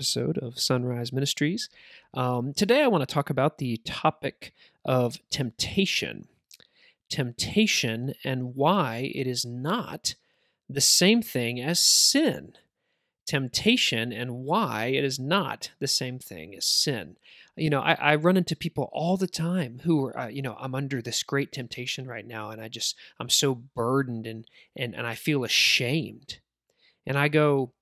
episode of Sunrise Ministries. Um, today, I want to talk about the topic of temptation. Temptation and why it is not the same thing as sin. Temptation and why it is not the same thing as sin. You know, I, I run into people all the time who are, uh, you know, I'm under this great temptation right now, and I just, I'm so burdened and and and I feel ashamed. And I go,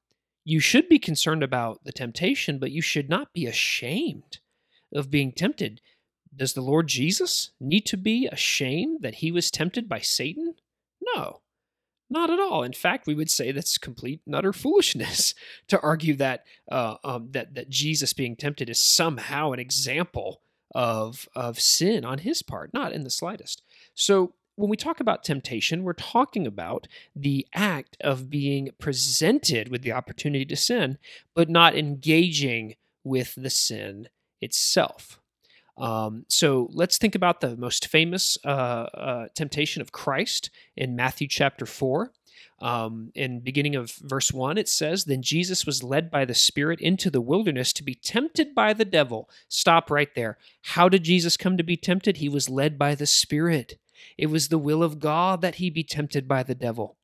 you should be concerned about the temptation, but you should not be ashamed of being tempted. Does the Lord Jesus need to be ashamed that he was tempted by Satan? No, not at all. In fact, we would say that's complete and utter foolishness to argue that uh, um, that that Jesus being tempted is somehow an example of of sin on his part. Not in the slightest. So when we talk about temptation, we're talking about the act of being presented with the opportunity to sin, but not engaging with the sin itself. Um, so let's think about the most famous uh, uh, temptation of Christ in Matthew chapter 4. Um, in beginning of verse 1 it says then jesus was led by the spirit into the wilderness to be tempted by the devil stop right there how did jesus come to be tempted he was led by the spirit it was the will of God that he be tempted by the devil.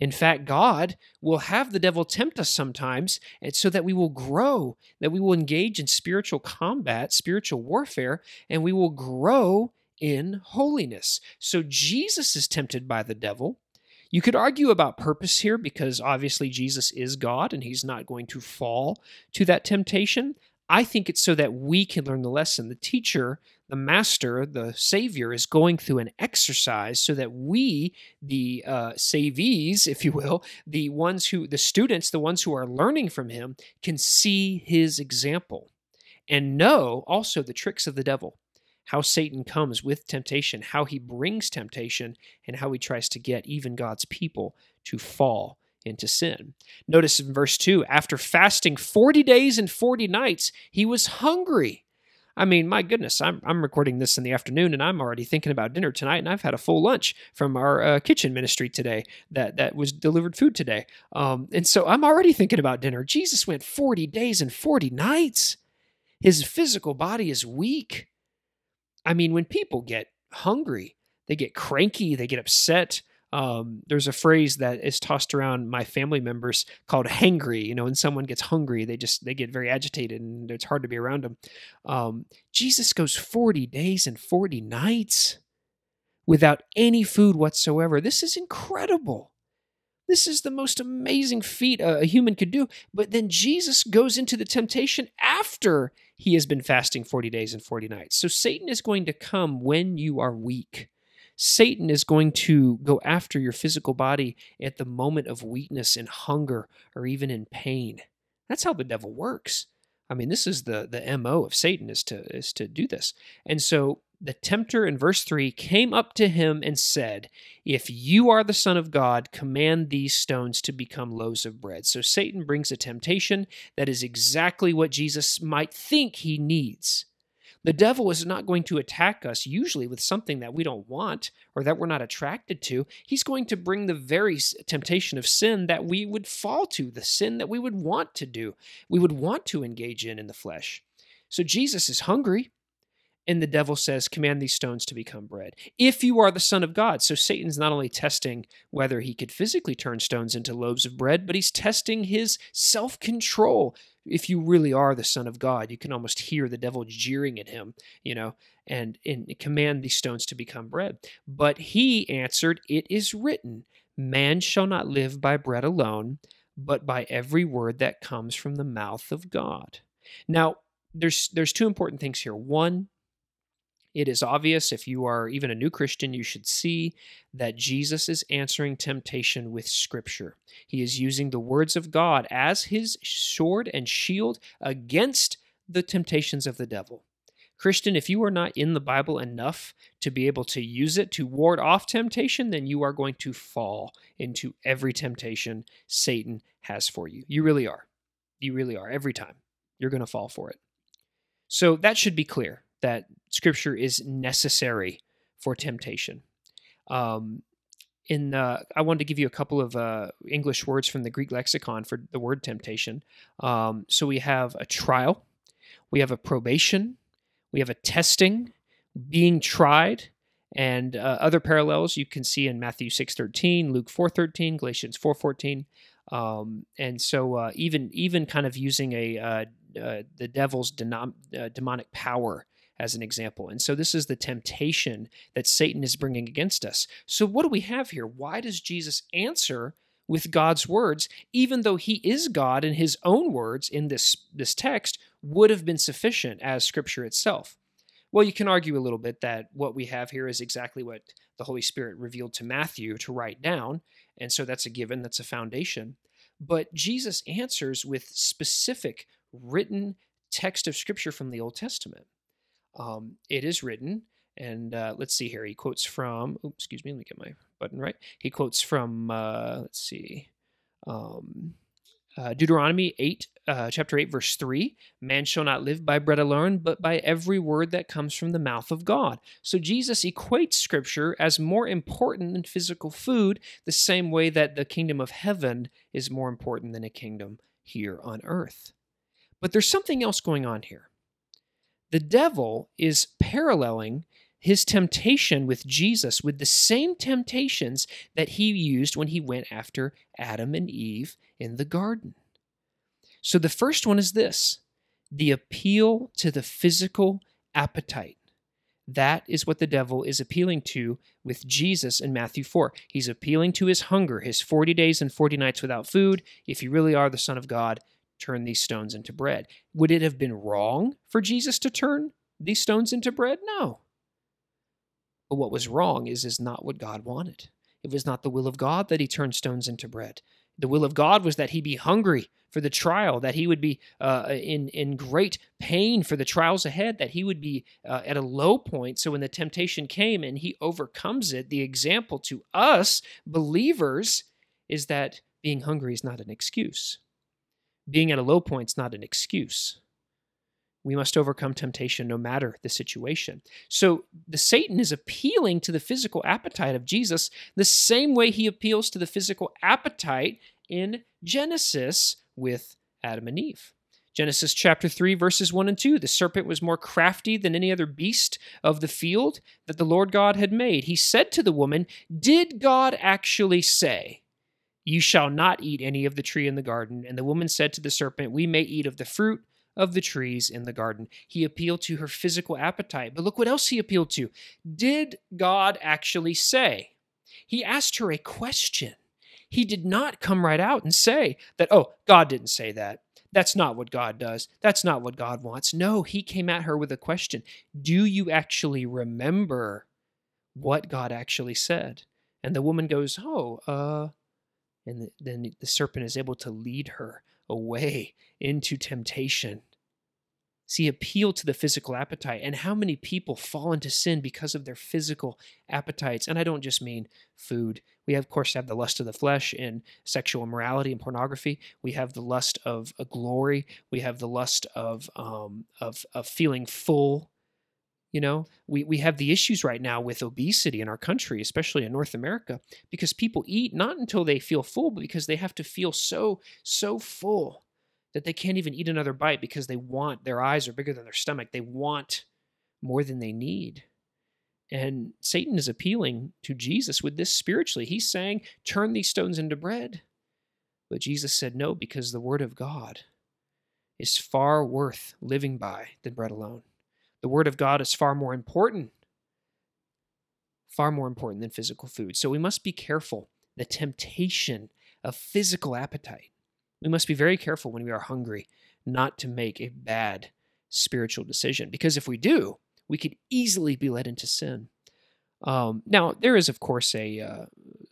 In fact, God will have the devil tempt us sometimes and so that we will grow, that we will engage in spiritual combat, spiritual warfare, and we will grow in holiness. So Jesus is tempted by the devil. You could argue about purpose here because obviously Jesus is God and he's not going to fall to that temptation. I think it's so that we can learn the lesson. The teacher, the master, the savior is going through an exercise so that we, the uh, savees, if you will, the ones who, the students, the ones who are learning from him, can see his example and know also the tricks of the devil, how Satan comes with temptation, how he brings temptation, and how he tries to get even God's people to fall into sin. Notice in verse 2 after fasting 40 days and 40 nights, he was hungry. I mean, my goodness, I'm, I'm recording this in the afternoon and I'm already thinking about dinner tonight, and I've had a full lunch from our uh, kitchen ministry today that, that was delivered food today. Um, and so I'm already thinking about dinner. Jesus went 40 days and 40 nights. His physical body is weak. I mean, when people get hungry, they get cranky, they get upset, um, there's a phrase that is tossed around my family members called hangry you know when someone gets hungry they just they get very agitated and it's hard to be around them um, jesus goes 40 days and 40 nights without any food whatsoever. This is incredible. This is the most amazing feat a, human could do. But then jesus goes into the temptation after he has been fasting 40 days and 40 nights. So satan is going to come when you are weak Satan is going to go after your physical body at the moment of weakness and hunger or even in pain. That's how the devil works. I mean, this is the the MO of Satan is to is to do this. And so the tempter in verse 3 came up to him and said, If you are the Son of God, command these stones to become loaves of bread. So Satan brings a temptation that is exactly what Jesus might think he needs. The devil is not going to attack us usually with something that we don't want or that we're not attracted to. He's going to bring the very temptation of sin that we would fall to, the sin that we would want to do, we would want to engage in in the flesh. So Jesus is hungry. And the devil says, Command these stones to become bread. If you are the Son of God. So Satan's not only testing whether he could physically turn stones into loaves of bread, but he's testing his self control. If you really are the Son of God, you can almost hear the devil jeering at him, you know, and, and command these stones to become bread. But he answered, It is written, Man shall not live by bread alone, but by every word that comes from the mouth of God. Now, there's there's two important things here. One, it is obvious if you are even a new Christian, you should see that Jesus is answering temptation with Scripture. He is using the words of God as his sword and shield against the temptations of the devil. Christian, if you are not in the Bible enough to be able to use it to ward off temptation, then you are going to fall into every temptation Satan has for you. You really are. You really are. Every time. You're going to fall for it. So that should be clear that scripture is necessary for temptation. Um, in uh, I wanted to give you a couple of uh, English words from the Greek lexicon for the word temptation. Um, so we have a trial, we have a probation, we have a testing, being tried, and uh, other parallels you can see in Matthew six thirteen, Luke four thirteen, Galatians four fourteen. Um, and so uh, even even kind of using a uh, uh, the devil's denom- demonic power as an example. And so this is the temptation that Satan is bringing against us. So what do we have here? Why does Jesus answer with God's words, even though he is God and his own words in this, this text would have been sufficient as scripture itself? Well, you can argue a little bit that what we have here is exactly what the Holy Spirit revealed to Matthew to write down. And so that's a given, that's a foundation. But Jesus answers with specific written text of scripture from the Old Testament. Um, it is written, and uh, let's see here. He quotes from, excuse me, let me get my button right. He quotes from, uh, let's see, um, uh, Deuteronomy 8, uh, chapter 8, verse 3 Man shall not live by bread alone, but by every word that comes from the mouth of God. So Jesus equates scripture as more important than physical food, the same way that the kingdom of heaven is more important than a kingdom here on earth. But there's something else going on here. The devil is paralleling his temptation with Jesus with the same temptations that he used when he went after Adam and Eve in the garden. So the first one is this the appeal to the physical appetite. That is what the devil is appealing to with Jesus in Matthew 4. He's appealing to his hunger, his 40 days and 40 nights without food. If you really are the Son of God, turn these stones into bread. Would it have been wrong for Jesus to turn these stones into bread? No. But what was wrong is is not what God wanted. It was not the will of God that he turned stones into bread. The will of God was that he be hungry for the trial, that he would be uh, in in great pain for the trials ahead, that he would be uh, at a low point. So when the temptation came and he overcomes it, the example to us believers is that being hungry is not an excuse being at a low point is not an excuse. We must overcome temptation no matter the situation. So the Satan is appealing to the physical appetite of Jesus the same way he appeals to the physical appetite in Genesis with Adam and Eve. Genesis chapter 3, verses 1 and 2. The serpent was more crafty than any other beast of the field that the Lord God had made. He said to the woman, Did God actually say? You shall not eat any of the tree in the garden. And the woman said to the serpent, We may eat of the fruit of the trees in the garden. He appealed to her physical appetite. But look what else he appealed to. Did God actually say? He asked her a question. He did not come right out and say that, oh, God didn't say that. That's not what God does. That's not what God wants. No, he came at her with a question Do you actually remember what God actually said? And the woman goes, Oh, uh, and then the serpent is able to lead her away into temptation. See, appeal to the physical appetite. And how many people fall into sin because of their physical appetites? And I don't just mean food. We, of course, have the lust of the flesh and sexual immorality and pornography. We have the lust of glory. We have the lust of, um, of, of feeling full you know, we, we have the issues right now with obesity in our country, especially in North America, because people eat not until they feel full, but because they have to feel so, so full that they can't even eat another bite because they want, their eyes are bigger than their stomach. They want more than they need. And Satan is appealing to Jesus with this spiritually. He's saying, turn these stones into bread. But Jesus said no, because the word of God is far worth living by than bread alone. The Word of God is far more important, far more important than physical food. So we must be careful. The temptation of physical appetite. We must be very careful when we are hungry not to make a bad spiritual decision, because if we do, we could easily be led into sin. Um, now, there is, of course, a uh,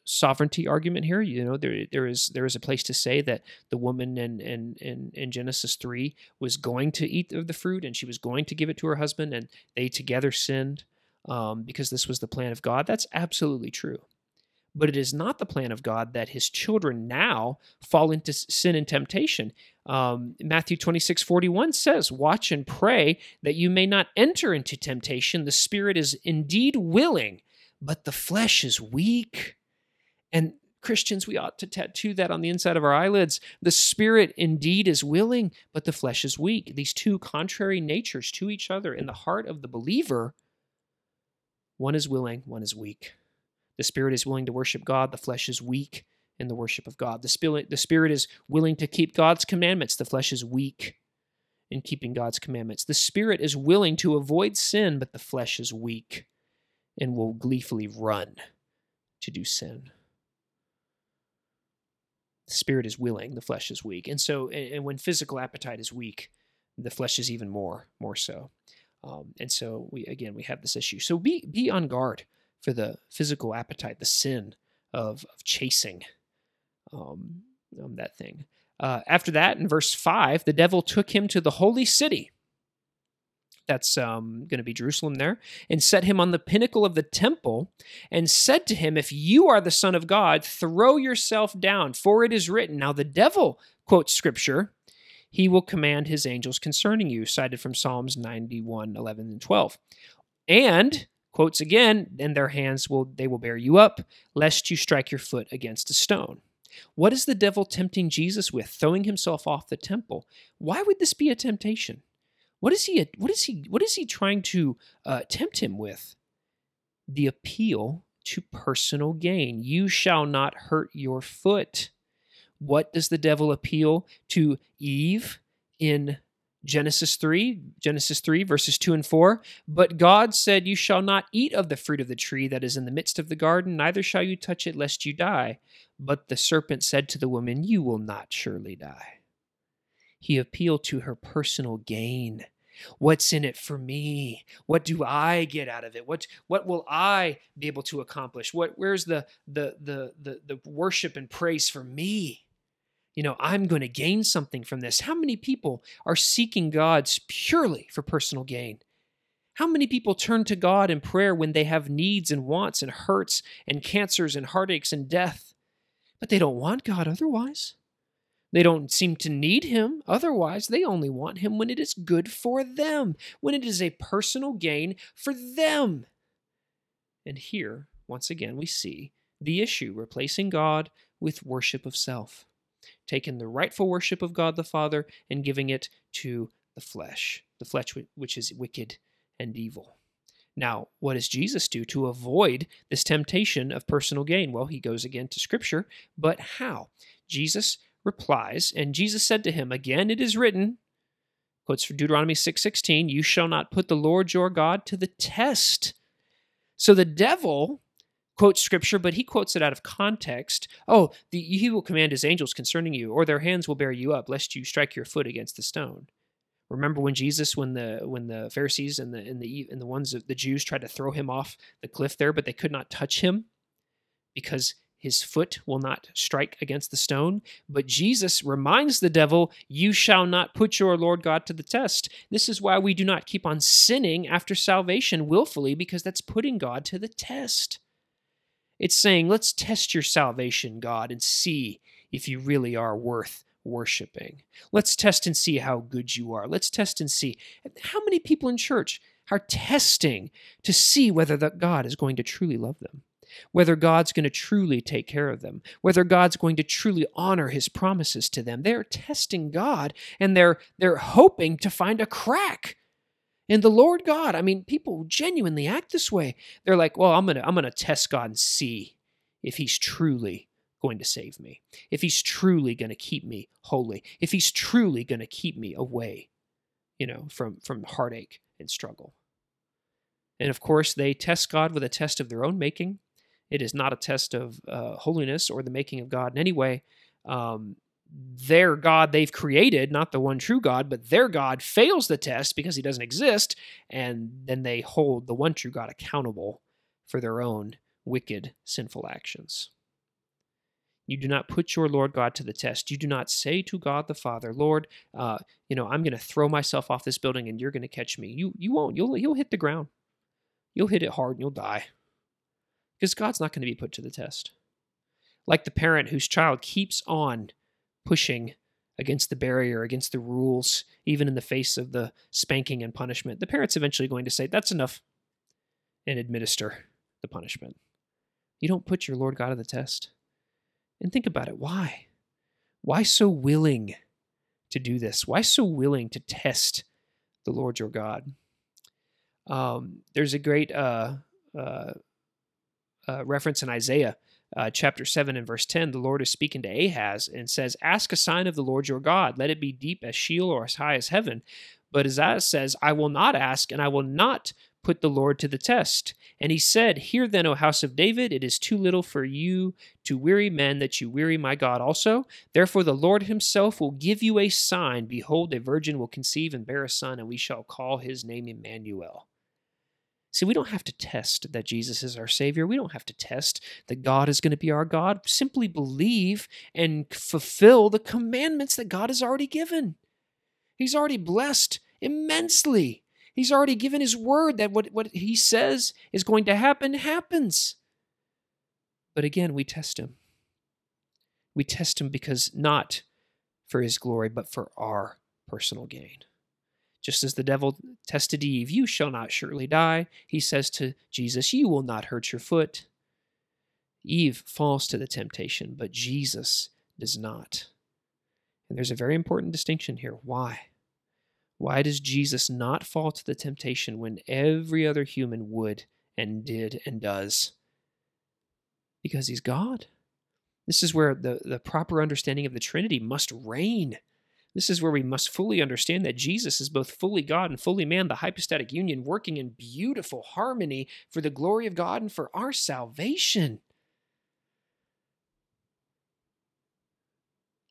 sovereignty argument here. You know, there there is there is a place to say that the woman in in in, in Genesis three was going to eat of the fruit and she was going to give it to her husband, and they together sinned um, because this was the plan of God. That's absolutely true. But it is not the plan of God that his children now fall into sin and temptation. Um, Matthew 26, 41 says, Watch and pray that you may not enter into temptation. The spirit is indeed willing, but the flesh is weak. And Christians, we ought to tattoo that on the inside of our eyelids. The spirit indeed is willing, but the flesh is weak. These two contrary natures to each other in the heart of the believer, one is willing, one is weak. The spirit is willing to worship God, the flesh is weak in the worship of God. The spirit, the spirit is willing to keep God's commandments, the flesh is weak in keeping God's commandments. The spirit is willing to avoid sin, but the flesh is weak and will gleefully run to do sin. The spirit is willing, the flesh is weak. And so, and when physical appetite is weak, the flesh is even more, more so. Um, and so, we again, we have this issue. So be be on guard for the physical appetite, the sin of of chasing um, um that thing. Uh, after that, in verse 5, the devil took him to the holy city. That's um, going to be Jerusalem there, and set him on the pinnacle of the temple, and said to him, If you are the Son of God, throw yourself down, for it is written. Now, the devil quotes scripture, he will command his angels concerning you, cited from Psalms 91, 11, and 12. And quotes again, and their hands will they will bear you up, lest you strike your foot against a stone. What is the devil tempting Jesus with, throwing himself off the temple? Why would this be a temptation? What is he? What is he? What is he trying to uh, tempt him with? The appeal to personal gain. You shall not hurt your foot. What does the devil appeal to Eve in Genesis 3, Genesis 3, verses 2 and 4. But God said, You shall not eat of the fruit of the tree that is in the midst of the garden, neither shall you touch it, lest you die. But the serpent said to the woman, You will not surely die. He appealed to her personal gain. What's in it for me? What do I get out of it? What what will I be able to accomplish? What where's the the the the, the worship and praise for me? You know, I'm going to gain something from this. How many people are seeking God's purely for personal gain? How many people turn to God in prayer when they have needs and wants and hurts and cancers and heartaches and death? but they don't want God otherwise. They don't seem to need Him otherwise. They only want Him when it is good for them, when it is a personal gain for them. And here, once again, we see the issue replacing God with worship of self, taking the rightful worship of God the Father and giving it to the flesh, the flesh which is wicked and evil. Now, what does Jesus do to avoid this temptation of personal gain? Well, he goes again to Scripture, but how? Jesus replies, and Jesus said to him, Again it is written, quotes from Deuteronomy 6:16, you shall not put the Lord your God to the test. So the devil quotes scripture, but he quotes it out of context. Oh, the, he will command his angels concerning you, or their hands will bear you up, lest you strike your foot against the stone. Remember when Jesus, when the when the Pharisees and the and the and the ones the Jews tried to throw him off the cliff there, but they could not touch him because his foot will not strike against the stone. But Jesus reminds the devil, You shall not put your Lord God to the test. This is why we do not keep on sinning after salvation willfully, because that's putting God to the test. It's saying, Let's test your salvation, God, and see if you really are worth worshiping. Let's test and see how good you are. Let's test and see how many people in church are testing to see whether that God is going to truly love them, whether God's going to truly take care of them, whether God's going to truly honor his promises to them. They're testing God and they're they're hoping to find a crack in the Lord God. I mean, people genuinely act this way. They're like, "Well, I'm to I'm to test God and see if he's truly going to save me, if he's truly going to keep me holy, if he's truly going to keep me away, you know, from from heartache and struggle. And of course, they test God with a test of their own making. It is not a test of uh, holiness or the making of God in any way. Um, their God they've created, not the one true God, but their God fails the test because he doesn't exist, and then they hold the one true God accountable for their own wicked, sinful actions. You do not put your Lord God to the test. You do not say to God the Father, Lord, uh, you know, I'm going to throw myself off this building and you're going to catch me. You you won't. You'll you'll hit the ground. You'll hit it hard and you'll die. Because God's not going to be put to the test. Like the parent whose child keeps on pushing against the barrier, against the rules, even in the face of the spanking and punishment, the parent's eventually going to say, That's enough, and administer the punishment. You don't put your Lord God to the test. And think about it. Why? Why so willing to do this? Why so willing to test the Lord your God? Um, there's a great uh, uh, uh, reference in Isaiah uh, chapter 7 and verse 10. The Lord is speaking to Ahaz and says, Ask a sign of the Lord your God. Let it be deep as Sheol or as high as heaven. But Isaiah says, I will not ask, and I will not put the Lord to the test. And he said, Hear then, O house of David, it is too little for you to weary men that you weary my God also. Therefore the Lord himself will give you a sign. Behold, a virgin will conceive and bear a son, and we shall call his name Emmanuel. See, we don't have to test that Jesus is our Savior. We don't have to test that God is going to be our God. Simply believe and fulfill the commandments that God has already given. He's already blessed immensely. He's already given his word that what, what he says is going to happen happens. But again, we test him. We test him because not for his glory, but for our personal gain. Just as the devil tested Eve, you shall not surely die. He says to Jesus, You will not hurt your foot. Eve falls to the temptation, but Jesus does not. And there's a very important distinction here. Why? Why does Jesus not fall to the temptation when every other human would and did and does? Because he's God. This is where the, the proper understanding of the Trinity must reign. This is where we must fully understand that Jesus is both fully God and fully man, the hypostatic union working in beautiful harmony for the glory of God and for our salvation.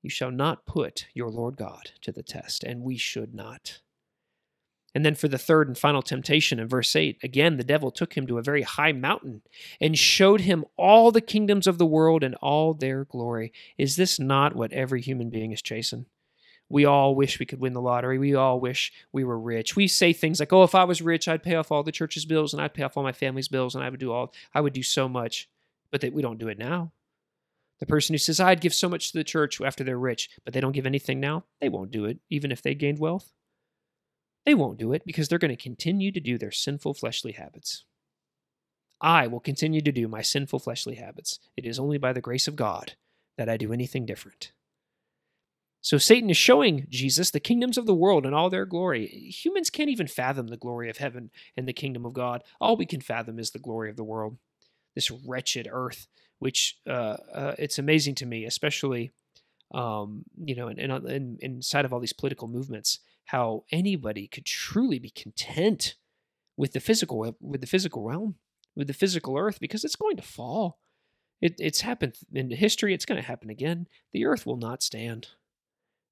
You shall not put your Lord God to the test, and we should not. And then for the third and final temptation in verse 8, again, the devil took him to a very high mountain and showed him all the kingdoms of the world and all their glory. Is this not what every human being is chasing? We all wish we could win the lottery. We all wish we were rich. We say things like, "Oh, if I was rich, I'd pay off all the church's bills and I'd pay off all my family's bills and I would do all I would do so much." But that we don't do it now. The person who says, I'd give so much to the church after they're rich, but they don't give anything now, they won't do it, even if they gained wealth. They won't do it because they're going to continue to do their sinful fleshly habits. I will continue to do my sinful fleshly habits. It is only by the grace of God that I do anything different. So Satan is showing Jesus the kingdoms of the world and all their glory. Humans can't even fathom the glory of heaven and the kingdom of God. All we can fathom is the glory of the world, this wretched earth which uh, uh, it's amazing to me, especially um, you know, in, in, inside of all these political movements, how anybody could truly be content with the physical with the physical realm, with the physical earth, because it's going to fall. It, it's happened in history. It's going to happen again. The earth will not stand.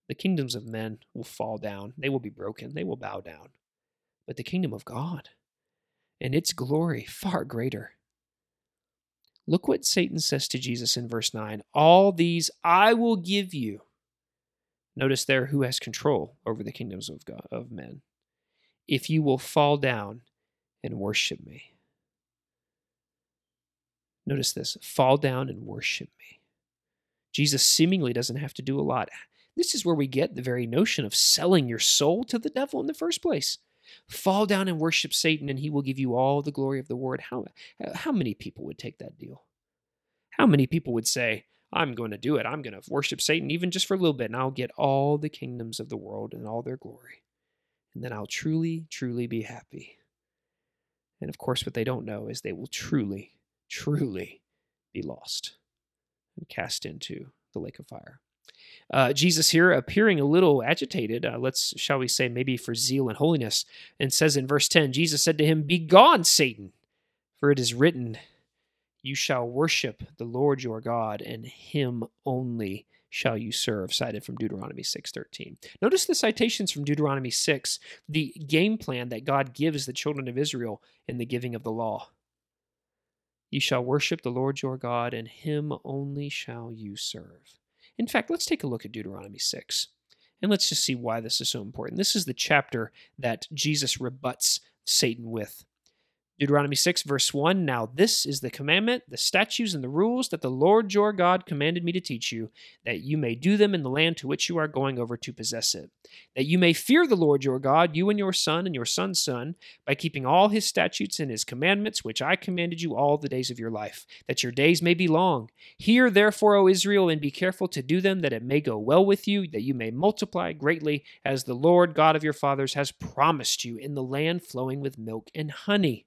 The kingdoms of men will fall down. They will be broken. They will bow down. But the kingdom of God and its glory far greater Look what Satan says to Jesus in verse 9 All these I will give you. Notice there who has control over the kingdoms of, God, of men. If you will fall down and worship me. Notice this fall down and worship me. Jesus seemingly doesn't have to do a lot. This is where we get the very notion of selling your soul to the devil in the first place. Fall down and worship Satan, and he will give you all the glory of the word. How, how many people would take that deal? How many people would say, I'm going to do it. I'm going to worship Satan even just for a little bit, and I'll get all the kingdoms of the world and all their glory. And then I'll truly, truly be happy. And of course, what they don't know is they will truly, truly be lost and cast into the lake of fire. Uh, Jesus here appearing a little agitated, uh, let's, shall we say, maybe for zeal and holiness, and says in verse 10 Jesus said to him, Begone, Satan, for it is written, You shall worship the Lord your God, and him only shall you serve cited from deuteronomy 6.13 notice the citations from deuteronomy 6 the game plan that god gives the children of israel in the giving of the law. You shall worship the lord your god and him only shall you serve in fact, let's take a look at Deuteronomy 6 and let's just see why this is so important. This is the chapter that Jesus rebuts Satan with. Deuteronomy 6, verse 1 Now this is the commandment, the statutes, and the rules that the Lord your God commanded me to teach you, that you may do them in the land to which you are going over to possess it. That you may fear the Lord your God, you and your son and your son's son, by keeping all his statutes and his commandments, which I commanded you all the days of your life, that your days may be long. Hear therefore, O Israel, and be careful to do them, that it may go well with you, that you may multiply greatly, as the Lord God of your fathers has promised you, in the land flowing with milk and honey.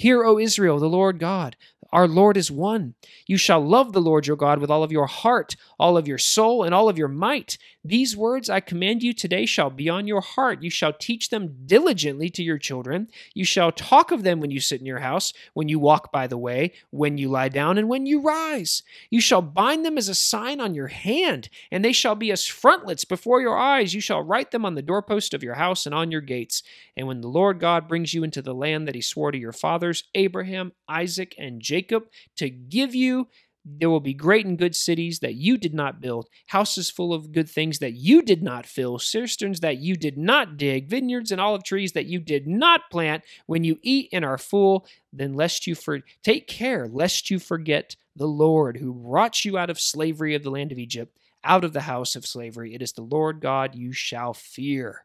Hear, O Israel, the Lord God, our Lord is one. You shall love the Lord your God with all of your heart, all of your soul, and all of your might. These words I command you today shall be on your heart. You shall teach them diligently to your children. You shall talk of them when you sit in your house, when you walk by the way, when you lie down, and when you rise. You shall bind them as a sign on your hand, and they shall be as frontlets before your eyes. You shall write them on the doorpost of your house and on your gates. And when the Lord God brings you into the land that he swore to your fathers, Abraham, Isaac, and Jacob, Jacob to give you. There will be great and good cities that you did not build, houses full of good things that you did not fill, cisterns that you did not dig, vineyards and olive trees that you did not plant. When you eat and are full, then lest you for take care lest you forget the Lord who brought you out of slavery of the land of Egypt, out of the house of slavery. It is the Lord God you shall fear.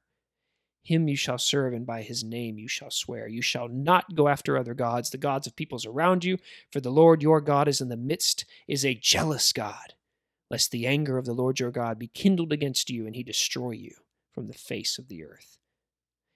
Him you shall serve, and by his name you shall swear. You shall not go after other gods, the gods of peoples around you, for the Lord your God is in the midst, is a jealous God, lest the anger of the Lord your God be kindled against you, and he destroy you from the face of the earth.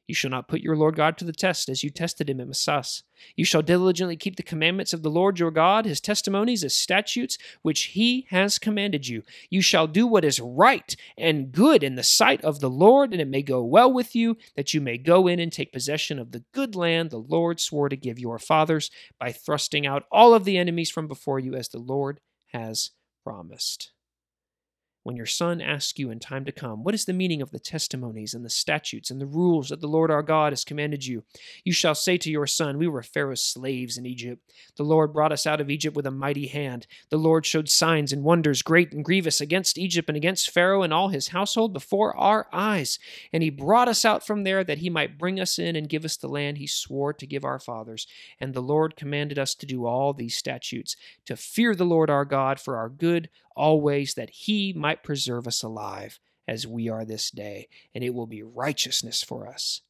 You shall not put your Lord God to the test as you tested him at Massas. You shall diligently keep the commandments of the Lord your God, his testimonies, his statutes, which he has commanded you. You shall do what is right and good in the sight of the Lord, and it may go well with you, that you may go in and take possession of the good land the Lord swore to give your fathers by thrusting out all of the enemies from before you, as the Lord has promised when your son asks you in time to come, What is the meaning of the testimonies and the statutes and the rules that the Lord our God has commanded you? You shall say to your son, We were Pharaoh's slaves in Egypt. The Lord brought us out of Egypt with a mighty hand. The Lord showed signs and wonders great and grievous against Egypt and against Pharaoh and all his household before our eyes. And he brought us out from there that he might bring us in and give us the land he swore to give our fathers. And the Lord commanded us to do all these statutes, to fear the Lord our God for our good always that he might preserve us alive as we are this day, and it will be righteousness for us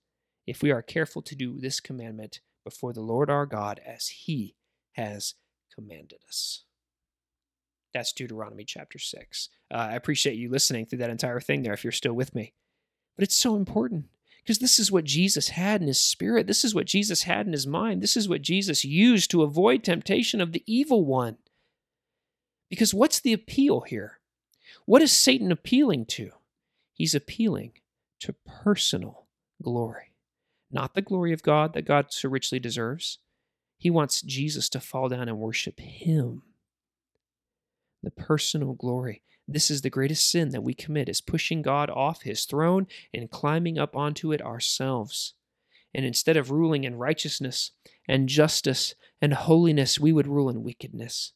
if we are careful to do this commandment before the Lord our God as he has commanded us. That's Deuteronomy chapter 6. Uh, I appreciate you listening through that entire thing there if you're still with me. But it's so important because this is what Jesus had in his spirit. This is what Jesus had in his mind. This is what Jesus used to avoid temptation of the evil one. Because what's the appeal here? What is Satan appealing to? He's appealing to personal glory, not the glory of God that God so richly deserves. He wants Jesus to fall down and worship him. The personal glory. This is the greatest sin that we commit is pushing God off his throne and climbing up onto it ourselves. And instead of ruling in righteousness and justice and holiness, we would rule in wickedness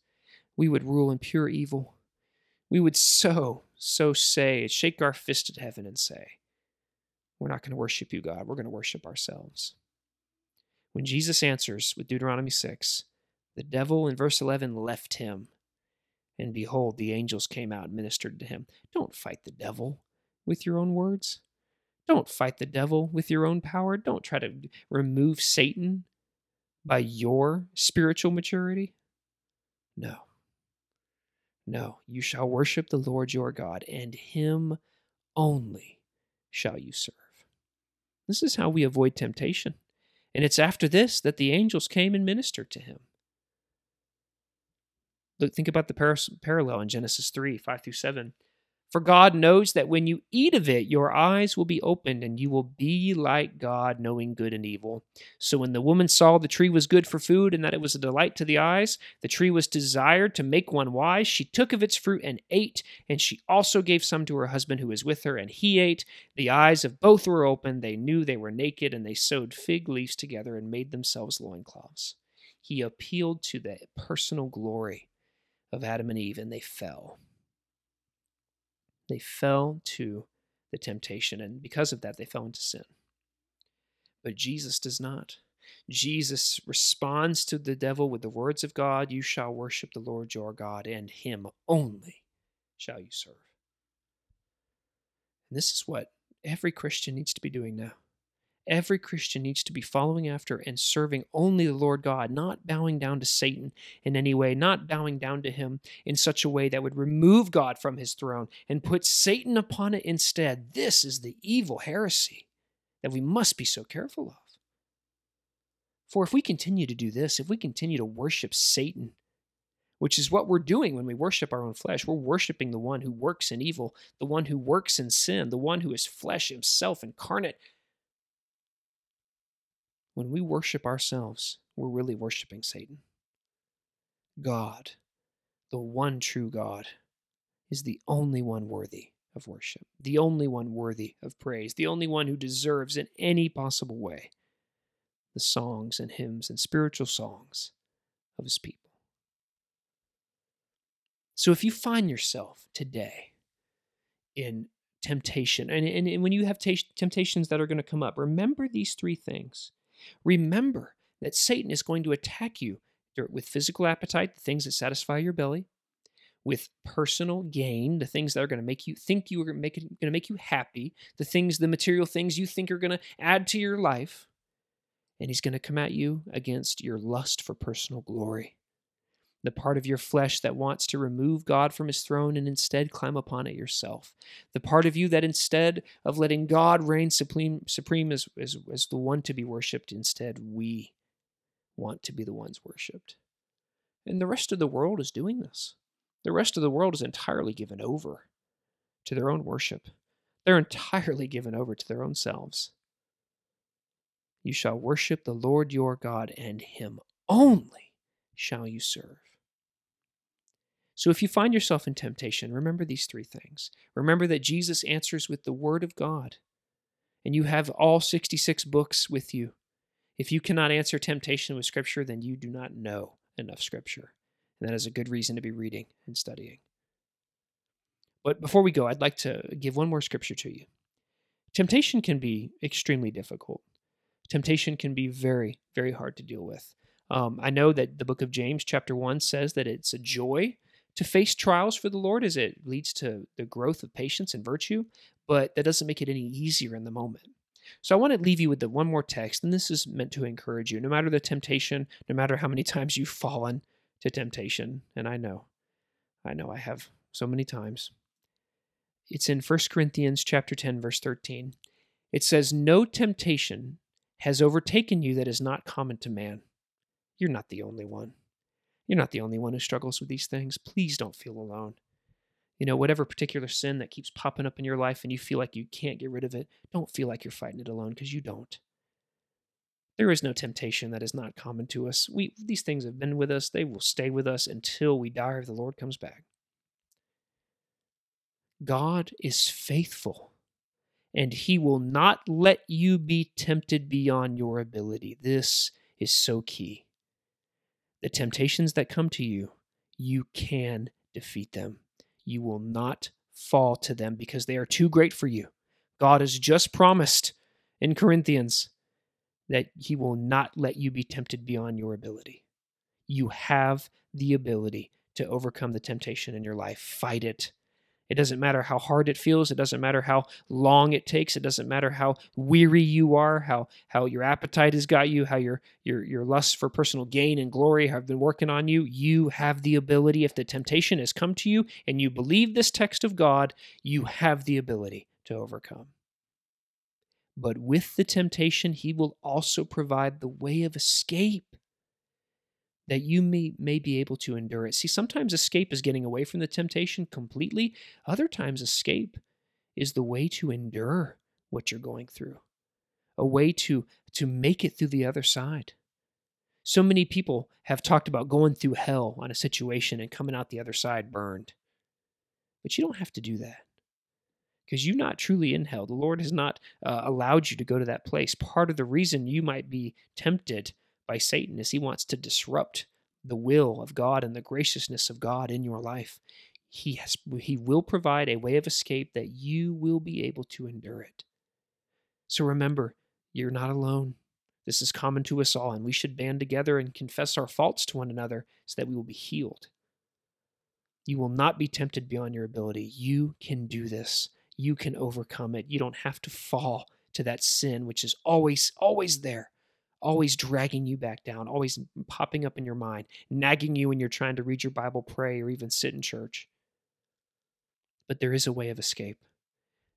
we would rule in pure evil. We would so, so say, shake our fist at heaven and say, We're not going to worship you, God. We're going to worship ourselves. When Jesus answers with Deuteronomy 6, the devil in verse 11 left him. And behold, the angels came out and ministered to him. Don't fight the devil with your own words. Don't fight the devil with your own power. Don't try to remove Satan by your spiritual maturity. No. No, you shall worship the Lord your God, and him only shall you serve. This is how we avoid temptation. And it's after this that the angels came and ministered to him. Look, think about the par- parallel in Genesis 3 5 through 7. For God knows that when you eat of it, your eyes will be opened, and you will be like God, knowing good and evil. So when the woman saw the tree was good for food, and that it was a delight to the eyes, the tree was desired to make one wise, she took of its fruit and ate, and she also gave some to her husband who was with her, and he ate. The eyes of both were opened, they knew they were naked, and they sewed fig leaves together and made themselves loincloths. He appealed to the personal glory of Adam and Eve, and they fell. They fell to the temptation, and because of that, they fell into sin. But Jesus does not. Jesus responds to the devil with the words of God You shall worship the Lord your God, and him only shall you serve. And this is what every Christian needs to be doing now. Every Christian needs to be following after and serving only the Lord God, not bowing down to Satan in any way, not bowing down to him in such a way that would remove God from his throne and put Satan upon it instead. This is the evil heresy that we must be so careful of. For if we continue to do this, if we continue to worship Satan, which is what we're doing when we worship our own flesh. We're worshiping the one who works in evil, the one who works in sin, the one who is flesh himself incarnate, when we worship ourselves, we're really worshiping Satan. God, the one true God, is the only one worthy of worship, the only one worthy of praise, the only one who deserves in any possible way the songs and hymns and spiritual songs of his people. So if you find yourself today in temptation, and, and, and when you have t- temptations that are going to come up, remember these three things Remember that Satan is going to attack you with physical appetite, the things that satisfy your belly, with personal gain, the things that are going to make you think you are going to make you happy, the things, the material things you think are going to add to your life. And he's going to come at you against your lust for personal glory the part of your flesh that wants to remove God from his throne and instead climb upon it yourself. The part of you that instead of letting God reign supreme, supreme as, as, as the one to be worshiped, instead we want to be the ones worshiped. And the rest of the world is doing this. The rest of the world is entirely given over to their own worship. They're entirely given over to their own selves. You shall worship the Lord your God, and him only shall you serve. So if you find yourself in temptation, remember these three things. Remember that Jesus answers with the Word of God, and you have all 66 books with you. If you cannot answer temptation with Scripture, then you do not know enough Scripture. And that is a good reason to be reading and studying. But before we go, I'd like to give one more Scripture to you. Temptation can be extremely difficult. Temptation can be very, very hard to deal with. Um, I know that the book of James, chapter 1, says that it's a joy to face trials for the Lord as it leads to the growth of patience and virtue, but that doesn't make it any easier in the moment. So I want to leave you with the one more text, and this is meant to encourage you. No matter the temptation, no matter how many times you've fallen to temptation, and I know, I know I have so many times. It's in 1 Corinthians chapter 10 verse 13. It says, "No temptation has overtaken you that is not common to man. You're not the only one." You're not the only one who struggles with these things. Please don't feel alone. You know, whatever particular sin that keeps popping up in your life and you feel like you can't get rid of it, don't feel like you're fighting it alone because you don't. There is no temptation that is not common to us. We these things have been with us, they will stay with us until we die or the Lord comes back. God is faithful, and he will not let you be tempted beyond your ability. This is so key. The temptations that come to you, you can defeat them. You will not fall to them because they are too great for you. God has just promised in Corinthians that He will not let you be tempted beyond your ability. You have the ability to overcome the temptation in your life. Fight it. It doesn't matter how hard it feels. It doesn't matter how long it takes. It doesn't matter how weary you are, how how your appetite has got you, how your your your lust for personal gain and glory have been working on you. You have the ability if the temptation has come to you and you believe this text of God, you have the ability to overcome. But with the temptation, he will also provide the way of escape that you may, may be able to endure it. See, sometimes escape is getting away from the temptation completely, other times, escape is the way to endure what you're going through, a way to, to make it through the other side. So many people have talked about going through hell on a situation and coming out the other side burned. But you don't have to do that because you're not truly in hell. The Lord has not uh, allowed you to go to that place. Part of the reason you might be tempted by Satan is he wants to disrupt the will of God and the graciousness of God in your life. He has he will provide a way of escape that you will be able to endure it. So remember, you're not alone. This is common to us all, and we should band together and confess our faults to one another so that we will be healed. You will not be tempted beyond your ability. You can do this. You can overcome it. You don't have to fall to that sin, which is always, always there, always dragging you back down, always popping up in your mind, nagging you when you're trying to read your Bible, pray, or even sit in church. But there is a way of escape.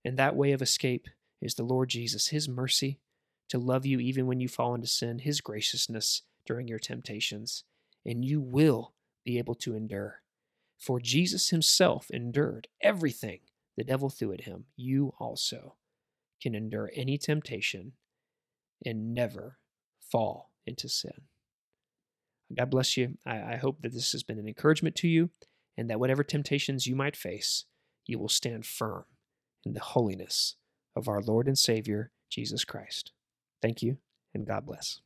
And that way of escape is the Lord Jesus, His mercy to love you even when you fall into sin, His graciousness during your temptations, and you will be able to endure. For Jesus Himself endured everything the devil threw at Him. You also can endure any temptation and never fall into sin. God bless you. I, I, hope that this has been an encouragement to you and that whatever temptations you might face, you will stand firm in the holiness of our Lord and Savior, Jesus Christ. Thank you, and God bless.